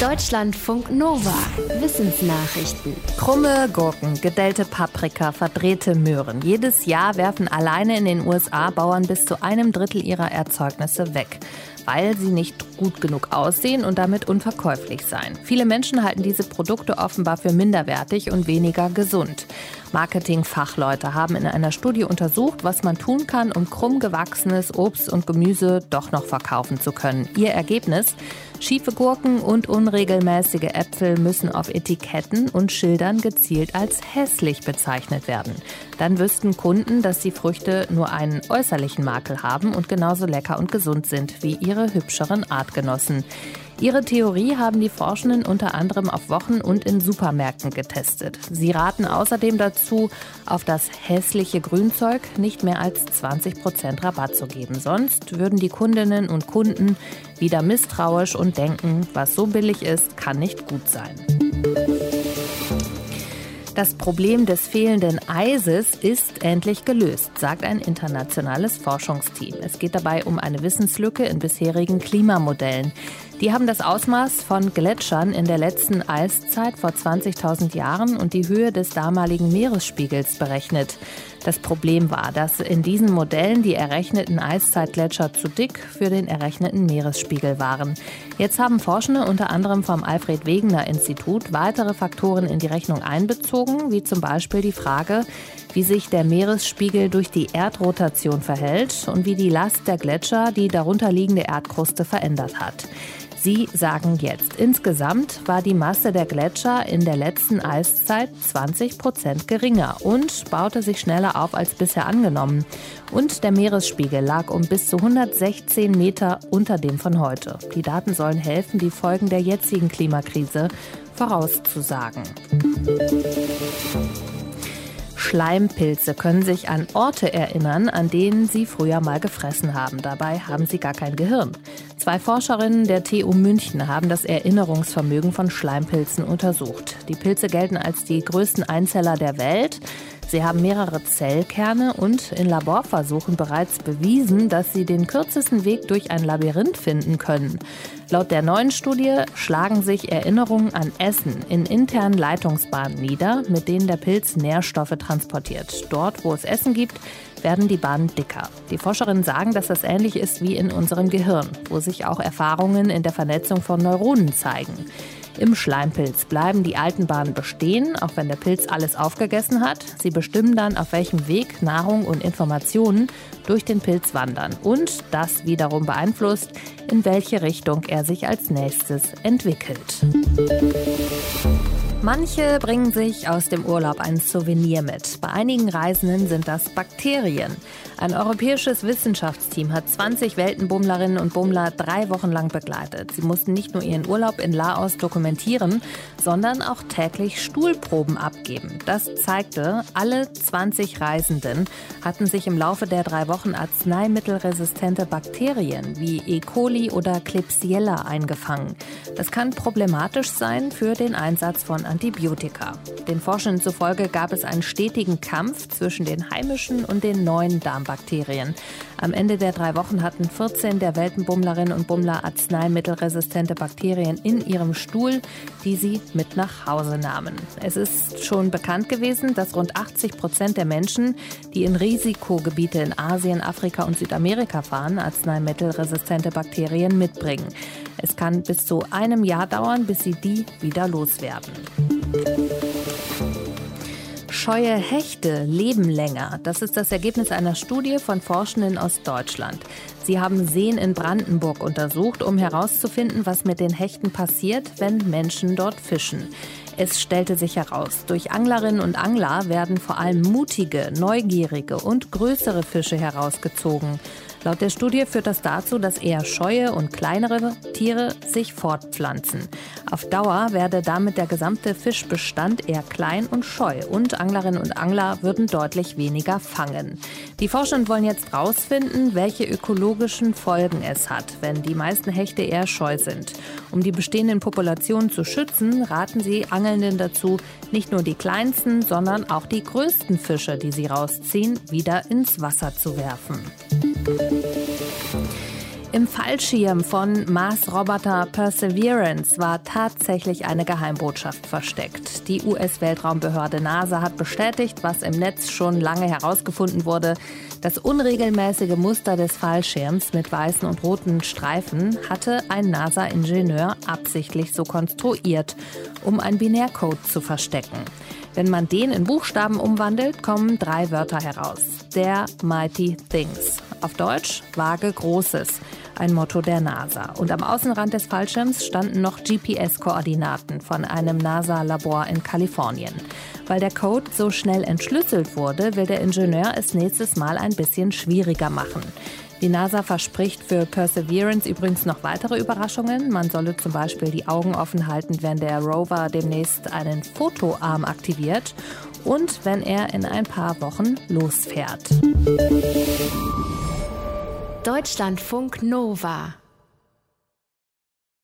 Deutschlandfunk Nova. Wissensnachrichten. Krumme Gurken, gedellte Paprika, verdrehte Möhren. Jedes Jahr werfen alleine in den USA Bauern bis zu einem Drittel ihrer Erzeugnisse weg weil sie nicht gut genug aussehen und damit unverkäuflich seien. Viele Menschen halten diese Produkte offenbar für minderwertig und weniger gesund. Marketingfachleute haben in einer Studie untersucht, was man tun kann, um krumm gewachsenes Obst und Gemüse doch noch verkaufen zu können. Ihr Ergebnis? Schiefe Gurken und unregelmäßige Äpfel müssen auf Etiketten und Schildern gezielt als hässlich bezeichnet werden. Dann wüssten Kunden, dass die Früchte nur einen äußerlichen Makel haben und genauso lecker und gesund sind wie ihre hübscheren Artgenossen. Ihre Theorie haben die Forschenden unter anderem auf Wochen und in Supermärkten getestet. Sie raten außerdem dazu, auf das hässliche Grünzeug nicht mehr als 20 Prozent Rabatt zu geben. Sonst würden die Kundinnen und Kunden wieder misstrauisch und denken, was so billig ist, kann nicht gut sein. Das Problem des fehlenden Eises ist endlich gelöst, sagt ein internationales Forschungsteam. Es geht dabei um eine Wissenslücke in bisherigen Klimamodellen. Die haben das Ausmaß von Gletschern in der letzten Eiszeit vor 20.000 Jahren und die Höhe des damaligen Meeresspiegels berechnet. Das Problem war, dass in diesen Modellen die errechneten Eiszeitgletscher zu dick für den errechneten Meeresspiegel waren. Jetzt haben Forschende unter anderem vom Alfred Wegener Institut weitere Faktoren in die Rechnung einbezogen, wie zum Beispiel die Frage, wie sich der Meeresspiegel durch die Erdrotation verhält und wie die Last der Gletscher die darunterliegende Erdkruste verändert hat. Sie sagen jetzt, insgesamt war die Masse der Gletscher in der letzten Eiszeit 20 Prozent geringer und baute sich schneller auf als bisher angenommen. Und der Meeresspiegel lag um bis zu 116 Meter unter dem von heute. Die Daten sollen helfen, die Folgen der jetzigen Klimakrise vorauszusagen. Schleimpilze können sich an Orte erinnern, an denen sie früher mal gefressen haben. Dabei haben sie gar kein Gehirn. Zwei Forscherinnen der TU München haben das Erinnerungsvermögen von Schleimpilzen untersucht. Die Pilze gelten als die größten Einzeller der Welt. Sie haben mehrere Zellkerne und in Laborversuchen bereits bewiesen, dass sie den kürzesten Weg durch ein Labyrinth finden können. Laut der neuen Studie schlagen sich Erinnerungen an Essen in internen Leitungsbahnen nieder, mit denen der Pilz Nährstoffe transportiert. Dort, wo es Essen gibt, werden die Bahnen dicker. Die Forscherinnen sagen, dass das ähnlich ist wie in unserem Gehirn, wo sich auch Erfahrungen in der Vernetzung von Neuronen zeigen. Im Schleimpilz bleiben die alten Bahnen bestehen, auch wenn der Pilz alles aufgegessen hat. Sie bestimmen dann, auf welchem Weg Nahrung und Informationen durch den Pilz wandern. Und das wiederum beeinflusst, in welche Richtung er sich als nächstes entwickelt. Manche bringen sich aus dem Urlaub ein Souvenir mit. Bei einigen Reisenden sind das Bakterien. Ein europäisches Wissenschaftsteam hat 20 Weltenbummlerinnen und Bummler drei Wochen lang begleitet. Sie mussten nicht nur ihren Urlaub in Laos dokumentieren, sondern auch täglich Stuhlproben abgeben. Das zeigte, alle 20 Reisenden hatten sich im Laufe der drei Wochen arzneimittelresistente Bakterien wie E. coli oder Klebsiella eingefangen. Das kann problematisch sein für den Einsatz von Antibiotika. Den Forschenden zufolge gab es einen stetigen Kampf zwischen den heimischen und den neuen Darmbakterien. Am Ende der drei Wochen hatten 14 der Weltenbummlerinnen und Bummler arzneimittelresistente Bakterien in ihrem Stuhl, die sie mit nach Hause nahmen. Es ist schon bekannt gewesen, dass rund 80 Prozent der Menschen, die in Risikogebiete in Asien, Afrika und Südamerika fahren, arzneimittelresistente Bakterien mitbringen. Es kann bis zu einem Jahr dauern, bis sie die wieder loswerden. Scheue Hechte leben länger. Das ist das Ergebnis einer Studie von Forschenden aus Deutschland. Sie haben Seen in Brandenburg untersucht, um herauszufinden, was mit den Hechten passiert, wenn Menschen dort fischen. Es stellte sich heraus, durch Anglerinnen und Angler werden vor allem mutige, neugierige und größere Fische herausgezogen. Laut der Studie führt das dazu, dass eher scheue und kleinere Tiere sich fortpflanzen. Auf Dauer werde damit der gesamte Fischbestand eher klein und scheu und Anglerinnen und Angler würden deutlich weniger fangen. Die Forschenden wollen jetzt herausfinden, welche ökologischen Folgen es hat, wenn die meisten Hechte eher scheu sind. Um die bestehenden Populationen zu schützen, raten sie Angelnden dazu, nicht nur die kleinsten, sondern auch die größten Fische, die sie rausziehen, wieder ins Wasser zu werfen. Im Fallschirm von Mars-Roboter Perseverance war tatsächlich eine Geheimbotschaft versteckt. Die US-Weltraumbehörde NASA hat bestätigt, was im Netz schon lange herausgefunden wurde. Das unregelmäßige Muster des Fallschirms mit weißen und roten Streifen hatte ein NASA-Ingenieur absichtlich so konstruiert, um ein Binärcode zu verstecken. Wenn man den in Buchstaben umwandelt, kommen drei Wörter heraus. Der Mighty Things. Auf Deutsch vage Großes. Ein Motto der NASA. Und am Außenrand des Fallschirms standen noch GPS-Koordinaten von einem NASA-Labor in Kalifornien. Weil der Code so schnell entschlüsselt wurde, will der Ingenieur es nächstes Mal ein bisschen schwieriger machen. Die NASA verspricht für Perseverance übrigens noch weitere Überraschungen. Man solle zum Beispiel die Augen offen halten, wenn der Rover demnächst einen Fotoarm aktiviert und wenn er in ein paar Wochen losfährt. Deutschlandfunk Nova